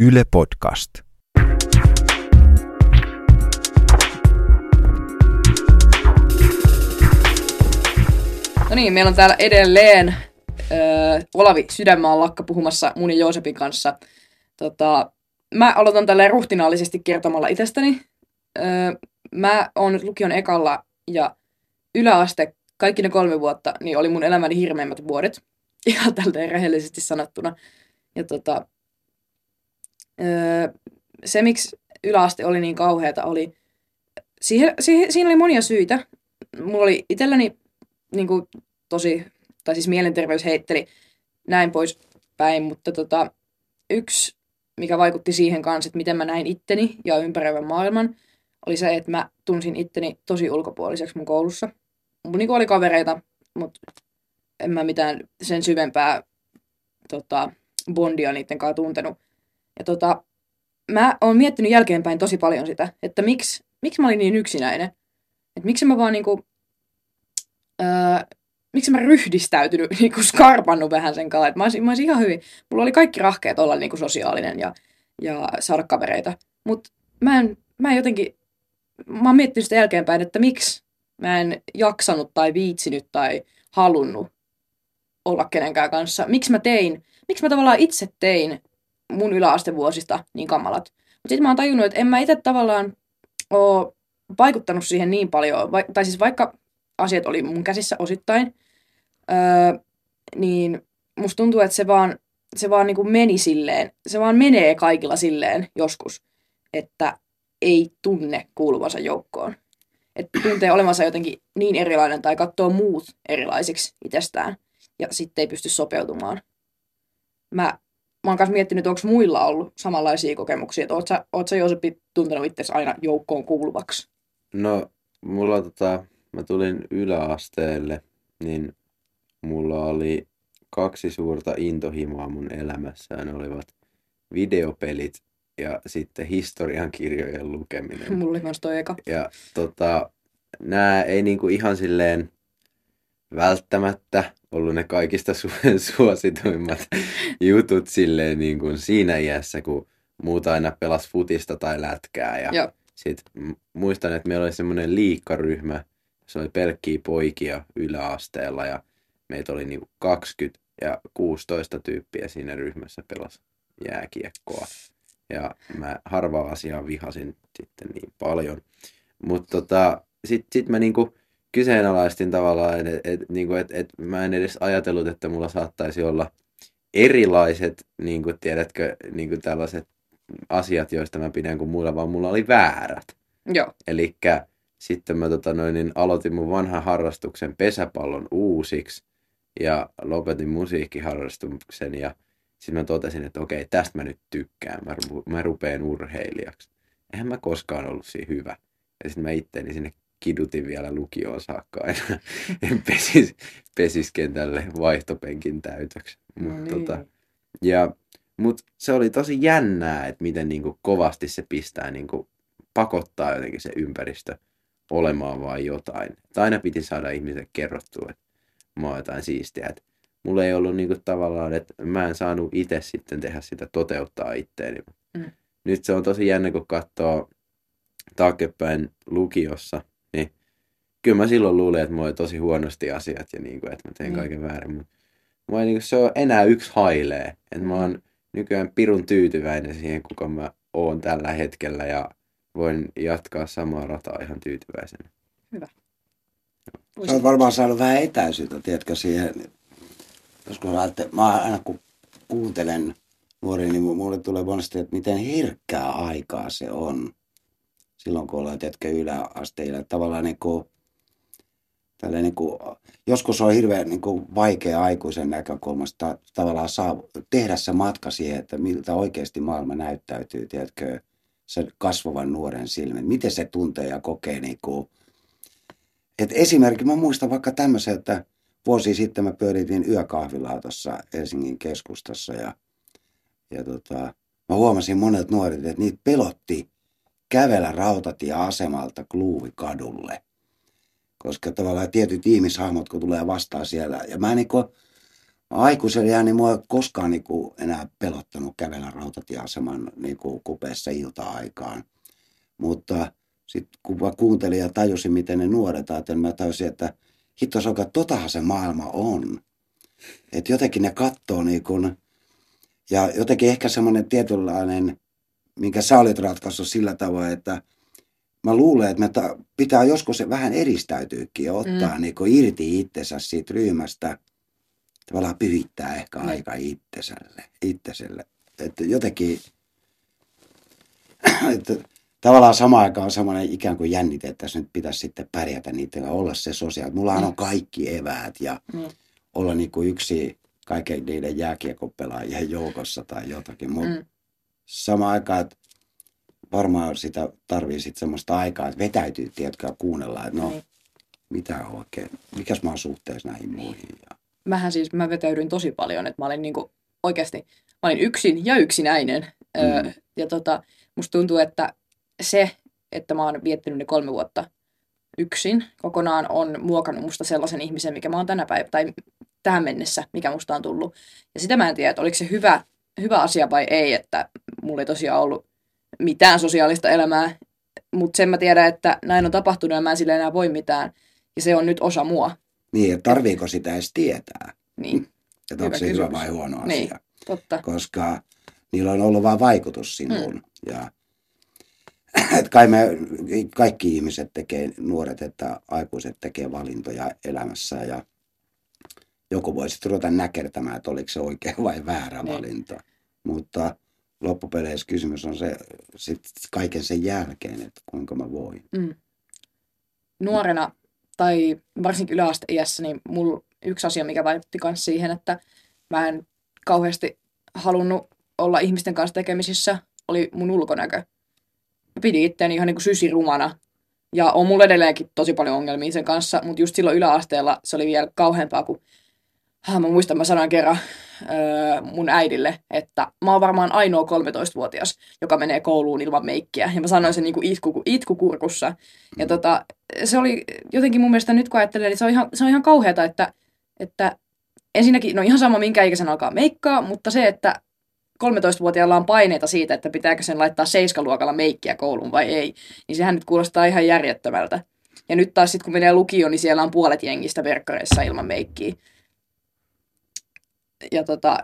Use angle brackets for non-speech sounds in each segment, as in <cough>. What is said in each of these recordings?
Yle Podcast. No niin, meillä on täällä edelleen öö, Olavi Sydänmaan lakka puhumassa mun ja Joosepin kanssa. Tota, mä aloitan tälleen ruhtinaallisesti kertomalla itsestäni. Öö, mä oon lukion ekalla ja yläaste, kaikki ne kolme vuotta, niin oli mun elämäni hirmeimmät vuodet. <laughs> Ihan tälleen rehellisesti sanottuna. Ja tota, se, miksi yläaste oli niin kauheata, oli... Siihen, siihen, siinä oli monia syitä. Mulla oli itselläni niin kuin, tosi, tai siis mielenterveys heitteli näin pois päin, mutta tota, yksi, mikä vaikutti siihen kanssa, että miten mä näin itteni ja ympäröivän maailman, oli se, että mä tunsin itteni tosi ulkopuoliseksi mun koulussa. Mun niin oli kavereita, mutta en mä mitään sen syvempää tota, bondia niiden kanssa tuntenut. Ja tota, mä oon miettinyt jälkeenpäin tosi paljon sitä, että miksi, miksi mä olin niin yksinäinen. Että miksi mä vaan niinku, öö, miksi mä ryhdistäytynyt, <laughs> niinku skarpannut vähän sen kanssa. Että mä olisin, mä olisin ihan hyvin, mulla oli kaikki rahkeet olla niinku sosiaalinen ja, ja saada kavereita. Mutta mä en, mä en jotenkin, mä oon miettinyt sitä jälkeenpäin, että miksi mä en jaksanut tai viitsinyt tai halunnut olla kenenkään kanssa. Miksi mä tein, miksi mä tavallaan itse tein mun yläastevuosista niin kamalat. Mutta sitten mä oon tajunnut, että en mä itse tavallaan ole vaikuttanut siihen niin paljon, va- tai siis vaikka asiat oli mun käsissä osittain, öö, niin musta tuntuu, että se vaan, se vaan niin kuin meni silleen, se vaan menee kaikilla silleen joskus, että ei tunne kuuluvansa joukkoon. Että tuntee olevansa jotenkin niin erilainen tai katsoo muut erilaisiksi itsestään ja sitten ei pysty sopeutumaan. Mä mä oon myös miettinyt, onko muilla ollut samanlaisia kokemuksia, että oot sä, oot sä Joosepi tuntenut itse aina joukkoon kuuluvaksi? No, mulla tota, mä tulin yläasteelle, niin mulla oli kaksi suurta intohimoa mun elämässä. Ne olivat videopelit ja sitten historiankirjojen lukeminen. Mulla oli myös toi eka. Ja tota, nämä ei niinku ihan silleen välttämättä ollut ne kaikista <laughs> su- suosituimmat jutut silleen niin kuin siinä iässä, kun muut aina pelas futista tai lätkää. Ja Joo. sit muistan, että meillä oli semmoinen liikkaryhmä, se oli pelkkiä poikia yläasteella ja meitä oli niinku 20 ja 16 tyyppiä siinä ryhmässä pelas jääkiekkoa. Ja mä harvaa asiaa vihasin sitten niin paljon. Mutta tota, sit, sit mä niinku kyseenalaistin tavallaan, että et, niinku, et, et mä en edes ajatellut, että mulla saattaisi olla erilaiset, niin kuin tiedätkö, niin kuin tällaiset asiat, joista mä pidän kuin muilla, vaan mulla oli väärät. Joo. Eli sitten mä tota noin, niin aloitin mun vanhan harrastuksen pesäpallon uusiksi ja lopetin musiikkiharrastuksen ja sitten mä totesin, että okei, tästä mä nyt tykkään, mä, ru- mä rupeen urheilijaksi. Eihän mä koskaan ollut siinä hyvä. Ja sitten mä itteni sinne kidutin vielä lukioon saakka aina pesis, pesiskentälle vaihtopenkin täytöksi. Mut, No niin. tota, ja, mut se oli tosi jännää, että miten niinku kovasti se pistää, niinku, pakottaa jotenkin se ympäristö olemaan vaan jotain. Et aina piti saada ihmiset kerrottua, että mä oon jotain siistiä. Et mulla ei ollut niinku tavallaan, että mä en saanut itse sitten tehdä sitä toteuttaa itteeni. Mm. Nyt se on tosi jännä, kun katsoo taaksepäin lukiossa, kyllä mä silloin luulin, että mulla oli tosi huonosti asiat ja niin kuin, että mä tein Mm. kaiken väärin. Mutta mulla ei, niin kuin, se on enää yksi hailee. Että mä oon nykyään pirun tyytyväinen siihen, kuka mä oon tällä hetkellä ja voin jatkaa samaa rataa ihan tyytyväisenä. Sä oot varmaan saanut vähän etäisyyttä, tiedätkö, siihen. Joskus ajattelin, mä aina kun kuuntelen nuoria, niin mulle tulee monesti, että miten herkkää aikaa se on. Silloin kun ollaan, tiedätkö, yläasteilla. Tavallaan niin kuin, tällä niin kuin, joskus on hirveän niin kuin, vaikea aikuisen näkökulmasta tavallaan saa tehdä se matka siihen, että miltä oikeasti maailma näyttäytyy, tiedätkö, se kasvavan nuoren silmin. Miten se tuntee ja kokee niin kuin, et esimerkki, mä muistan vaikka tämmöisen, että vuosi sitten mä pyöritin yökahvilaa tuossa Helsingin keskustassa ja, ja tota, mä huomasin monet nuoret, että niitä pelotti kävellä rautatieasemalta Kluuvikadulle. Koska tavallaan tietyt ihmishahmot, kun tulee vastaan siellä. Ja mä niinku, aikuisella jää, niin mua ei koskaan niin kuin, enää pelottanut kävellä rautatieaseman niin kuin, kupeessa ilta-aikaan. Mutta sitten kun mä kuuntelin ja tajusin, miten ne nuoret ajattelin, mä tajusin, että hitto soka, totahan se maailma on. Että jotenkin ne katsoo niin kuin, ja jotenkin ehkä semmoinen tietynlainen, minkä sä olit ratkaissut sillä tavoin, että mä luulen, että me ta- pitää joskus vähän eristäytyykin ja ottaa mm. niin irti itsensä siitä ryhmästä. Tavallaan pyhittää ehkä mm. aika itselle. itselle. Että jotenkin, <clears throat> että tavallaan samaan aikaan on semmoinen ikään kuin jännite, että nyt pitäisi sitten pärjätä niiden ja olla se sosiaali. Mullahan mm. on kaikki eväät ja mm. olla niin kuin yksi kaiken niiden jääkiekopelaajien joukossa tai jotakin. Mutta mm. samaan aikaan, että varmaan sitä tarvii sitten semmoista aikaa, että vetäytyy, tiedätkö, kuunnella, että no, niin. mitä oikein, mikäs mä oon suhteessa näihin muihin. Ja... Mähän siis, mä vetäydyin tosi paljon, että mä olin niinku oikeasti, mä olin yksin ja yksinäinen. Mm. Öö, ja tota, musta tuntuu, että se, että mä oon viettänyt ne kolme vuotta yksin kokonaan, on muokannut musta sellaisen ihmisen, mikä mä oon tänä päivänä, tai tähän mennessä, mikä musta on tullut. Ja sitä mä en tiedä, että oliko se hyvä, hyvä asia vai ei, että mulla ei tosiaan ollut mitään sosiaalista elämää, mutta sen mä tiedän, että näin on tapahtunut ja mä en sille enää voi mitään. Ja se on nyt osa mua. Niin, että tarviiko sitä edes tietää? Niin. <laughs> Että onko se hyvä vai huono asia? Niin, totta. Koska niillä on ollut vain vaikutus sinuun. Hmm. Ja <clears throat> että kai me kaikki ihmiset tekee, nuoret että aikuiset tekee valintoja elämässä ja joku voi sitten ruveta näkertämään, että oliko se oikea vai väärä niin. valinta. Mutta loppupeleissä kysymys on se sit kaiken sen jälkeen, että kuinka mä voin. Mm. Nuorena tai varsinkin yläasteiässä, niin mulla yksi asia, mikä vaikutti myös siihen, että mä en kauheasti halunnut olla ihmisten kanssa tekemisissä, oli mun ulkonäkö. Mä pidin itseäni ihan niin kuin sysirumana. Ja on mulla edelleenkin tosi paljon ongelmia sen kanssa, mutta just silloin yläasteella se oli vielä kauheampaa, kun mä muistan, mä sanoin kerran öö, mun äidille, että mä oon varmaan ainoa 13-vuotias, joka menee kouluun ilman meikkiä. Ja mä sanoin sen niin itku, itkukurkussa. Ja mm. tota, se oli jotenkin mun mielestä nyt kun ajattelen, niin se on ihan, se on ihan kauheata, että, että ensinnäkin, no ihan sama minkä ikäisen alkaa meikkaa, mutta se, että 13-vuotiaalla on paineita siitä, että pitääkö sen laittaa seiskaluokalla meikkiä kouluun vai ei, niin sehän nyt kuulostaa ihan järjettömältä. Ja nyt taas sitten kun menee lukioon, niin siellä on puolet jengistä verkkareissa ilman meikkiä ja tota,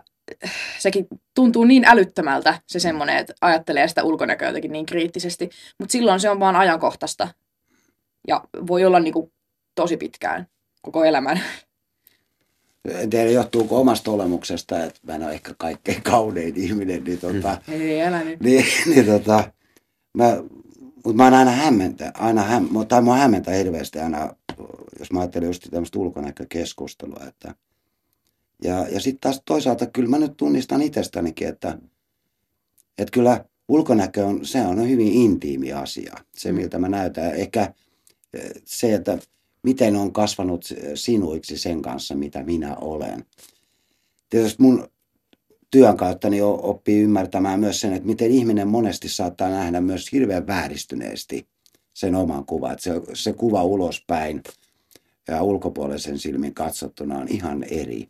sekin tuntuu niin älyttömältä se semmoinen, että ajattelee sitä ulkonäköä jotenkin niin kriittisesti. Mutta silloin se on vaan ajankohtaista. Ja voi olla niinku tosi pitkään, koko elämän. En tiedä, johtuuko omasta olemuksesta, että mä en ole ehkä kaikkein kaunein ihminen. Niin, tota, <laughs> Ei, älä nyt. Niin, <laughs> niin tota, mä, mutta mä oon aina hämmentä, aina häm, tai mua hämmentää hirveästi aina, jos mä ajattelen just tämmöistä ulkonäkökeskustelua, että – ja, ja sitten taas toisaalta kyllä mä nyt tunnistan itsestänikin, että, että kyllä ulkonäkö on, se on hyvin intiimi asia, se mm. miltä mä näytän. Ehkä eh, se, että miten on kasvanut sinuiksi sen kanssa, mitä minä olen. Tietysti mun työn kautta niin oppii ymmärtämään myös sen, että miten ihminen monesti saattaa nähdä myös hirveän vääristyneesti sen oman kuvan. Että se, se kuva ulospäin ja ulkopuolisen silmin katsottuna on ihan eri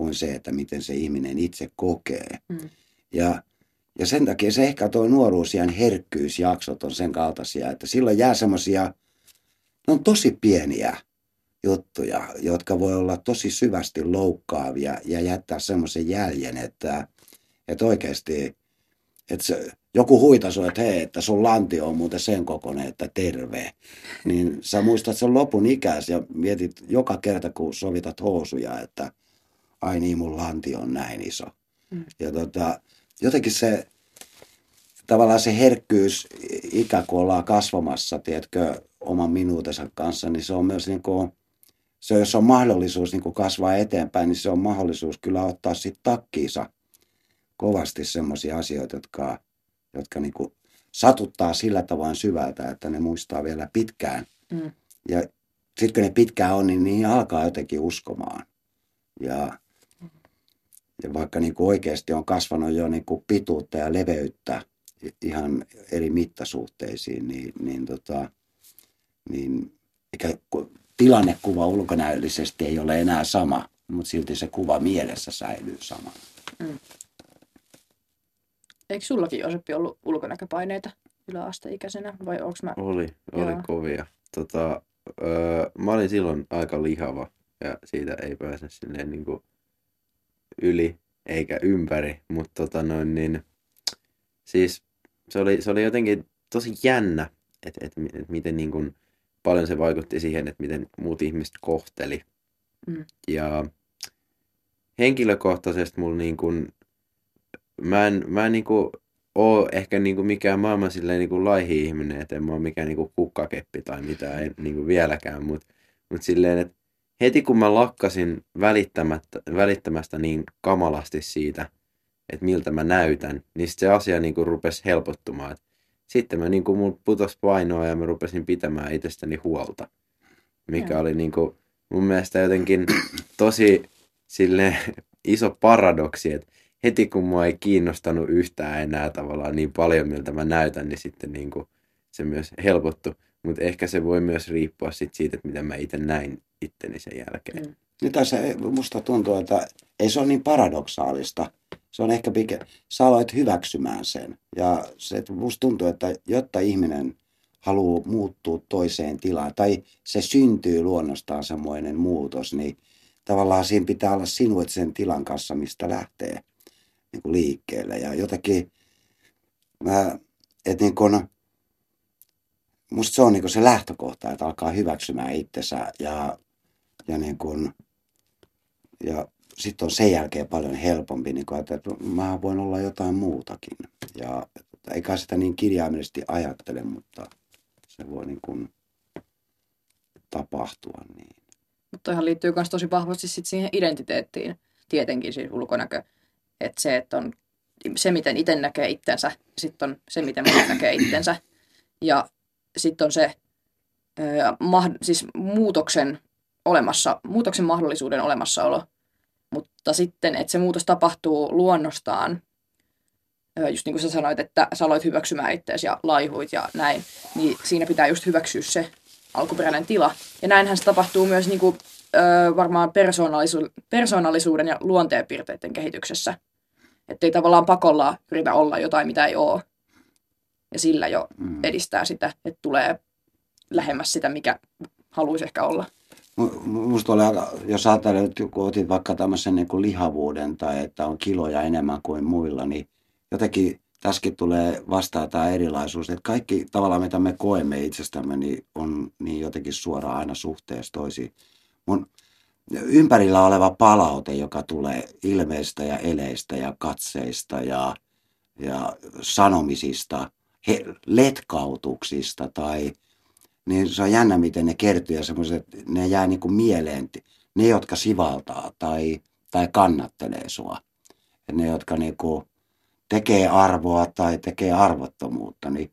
kuin se, että miten se ihminen itse kokee. Mm. Ja, ja sen takia se ehkä tuo nuoruusien herkkyysjaksot on sen kaltaisia, että silloin jää semmoisia, ne on tosi pieniä juttuja, jotka voi olla tosi syvästi loukkaavia ja jättää semmoisen jäljen, että, että oikeasti että se, joku huita sun, että hei, että sun lanti on muuten sen kokoinen, että terve. Niin sä muistat sen lopun ikäis ja mietit joka kerta, kun sovitat housuja, että ai niin, mun lanti on näin iso. Mm. Ja tota, jotenkin se, tavallaan se herkkyys, ikä kun ollaan kasvamassa, tiedätkö, oman minuutensa kanssa, niin se on myös niin kuin, se, jos on mahdollisuus niin kuin kasvaa eteenpäin, niin se on mahdollisuus kyllä ottaa sitten takkiinsa kovasti semmoisia asioita, jotka, jotka niin kuin satuttaa sillä tavoin syvältä, että ne muistaa vielä pitkään. Mm. Ja sitten kun ne pitkään on, niin niihin alkaa jotenkin uskomaan. Ja ja vaikka niin kuin oikeasti on kasvanut jo niin kuin pituutta ja leveyttä ihan eri mittasuhteisiin, niin, niin, tota, niin eikä tilannekuva ulkonäöllisesti ei ole enää sama, mutta silti se kuva mielessä säilyy samana. Mm. Eikö sullakin Joseppi ollut ulkonäköpaineita yläasteikäisenä vai onko mä... Oli, oli Joo. kovia. Tota, öö, mä olin silloin aika lihava ja siitä ei pääse silleen niin kuin yli eikä ympäri, mutta tota noin niin, siis se oli, se oli jotenkin tosi jännä, että et, et miten niin kuin, paljon se vaikutti siihen, että miten muut ihmiset kohteli. Mm. Ja henkilökohtaisesti mulla niin kuin, mä en, mä en niin kuin ole ehkä niin kuin mikään maailman silleen niin kuin laihi ihminen, että en mä ole mikään niin kuin kukkakeppi tai mitään, en niin kuin vieläkään, mutta mut silleen, että heti kun mä lakkasin välittämättä, välittämästä niin kamalasti siitä, että miltä mä näytän, niin se asia niin kuin rupesi helpottumaan. Sitten mä niin kuin mun putos painoa ja mä rupesin pitämään itsestäni huolta, mikä ja. oli niin kuin mun mielestä jotenkin tosi sille iso paradoksi, että heti kun mua ei kiinnostanut yhtään enää tavallaan niin paljon, miltä mä näytän, niin sitten niin kuin se myös helpottu. Mutta ehkä se voi myös riippua sit siitä, että miten mä itse näin itteni sen jälkeen. Mm. Nyt se musta tuntuu, että ei se ole niin paradoksaalista. Se on ehkä pikä, sä aloit hyväksymään sen. Ja se, että musta tuntuu, että jotta ihminen haluaa muuttua toiseen tilaan, tai se syntyy luonnostaan semmoinen muutos, niin tavallaan siinä pitää olla sinuet sen tilan kanssa, mistä lähtee niin kuin liikkeelle. Ja jotenkin, mä, että niin kuin, musta se on niin se lähtökohta, että alkaa hyväksymään itsensä ja, ja niin kuin, ja sitten on sen jälkeen paljon helpompi, niin kuin, että mä voin olla jotain muutakin. Ja eikä sitä niin kirjaimellisesti ajattele, mutta se voi niin kuin tapahtua niin. Mutta ihan liittyy myös tosi vahvasti sit siihen identiteettiin, tietenkin siis ulkonäkö. Että se, että on se, miten itse näkee itsensä, sitten on se, miten muut näkee itsensä. Ja sitten on se ö, ma, siis muutoksen, olemassa, muutoksen mahdollisuuden olemassaolo. Mutta sitten, että se muutos tapahtuu luonnostaan, just niin kuin sä sanoit, että sä aloit hyväksymään itseäsi ja laihuit ja näin, niin siinä pitää just hyväksyä se alkuperäinen tila. Ja näinhän se tapahtuu myös niin kuin, ö, varmaan persoonallisu- persoonallisuuden ja luonteenpiirteiden kehityksessä. Että ei tavallaan pakolla yritä olla jotain, mitä ei ole. Ja sillä jo mm. edistää sitä, että tulee lähemmäs sitä, mikä haluaisi ehkä olla. Musta oli aika, jos ajattelee, että kun otit vaikka tämmöisen niin kuin lihavuuden tai että on kiloja enemmän kuin muilla, niin jotenkin tässäkin tulee vastaan tämä erilaisuus, että kaikki tavallaan mitä me koemme itsestämme, niin on niin jotenkin suoraan aina suhteessa toisiin. Mun ympärillä oleva palaute, joka tulee ilmeistä ja eleistä ja katseista ja, ja sanomisista, he, letkautuksista tai niin se on jännä, miten ne kertyy ja semmoiset, ne jää niin kuin mieleen, ne, jotka sivaltaa tai, tai kannattelee sua. Ja ne, jotka niin kuin tekee arvoa tai tekee arvottomuutta, niin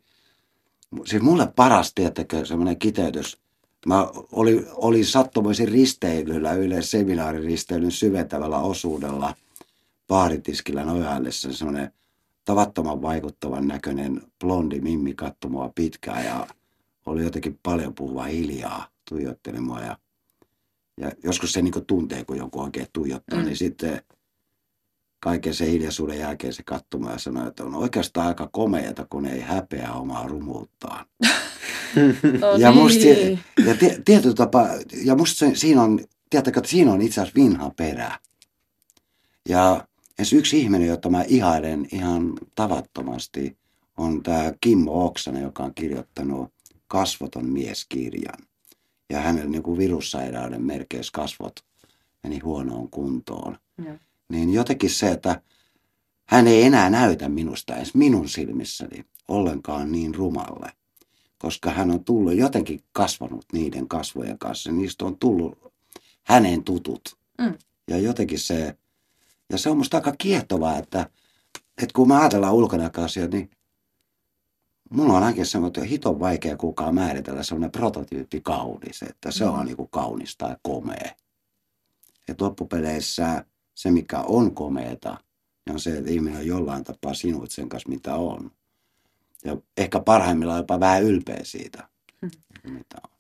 siis mulle paras, tietenkin semmoinen kiteytys, Mä olin, olin sattumoisin risteilyllä, seminaariristeilyn syventävällä osuudella baaritiskillä nojallessa semmoinen tavattoman vaikuttavan näköinen blondi mimmi katsoi mua pitkään ja oli jotenkin paljon puhuva hiljaa, tuijotteli mua ja, ja joskus se niin tuntee, kun joku oikein tuijottaa, mm. niin sitten kaiken sen hiljaisuuden jälkeen se katsoi ja sanoi, että on oikeastaan aika komeata, kun ei häpeä omaa rumuuttaan. ja niin. musta, ja tietyllä tapaa, ja musta se, siinä on, tiedätkö, että siinä on itse asiassa vinha perä. Ja edes yksi ihminen, jota mä ihailen ihan tavattomasti, on tämä Kimmo Oksanen, joka on kirjoittanut Kasvoton mies-kirjan. Ja hänen niin virussairauden merkeissä kasvot meni huonoon kuntoon. Ja. Niin jotenkin se, että hän ei enää näytä minusta edes minun silmissäni ollenkaan niin rumalle koska hän on tullut jotenkin kasvanut niiden kasvojen kanssa. Niistä on tullut hänen tutut. Mm. Ja jotenkin se, ja se on musta aika kiehtovaa, että, että kun me ajatellaan ulkonäköasiat, niin mulla on ainakin semmoinen, että hiton vaikea kukaan määritellä semmoinen prototyyppi kaunis, että se mm. on niin kuin kaunis tai komea. Että loppupeleissä se, mikä on komeeta, niin on se, että ihminen on jollain tapaa sinut sen kanssa, mitä on ja ehkä parhaimmillaan jopa vähän ylpeä siitä, hmm. mitä on.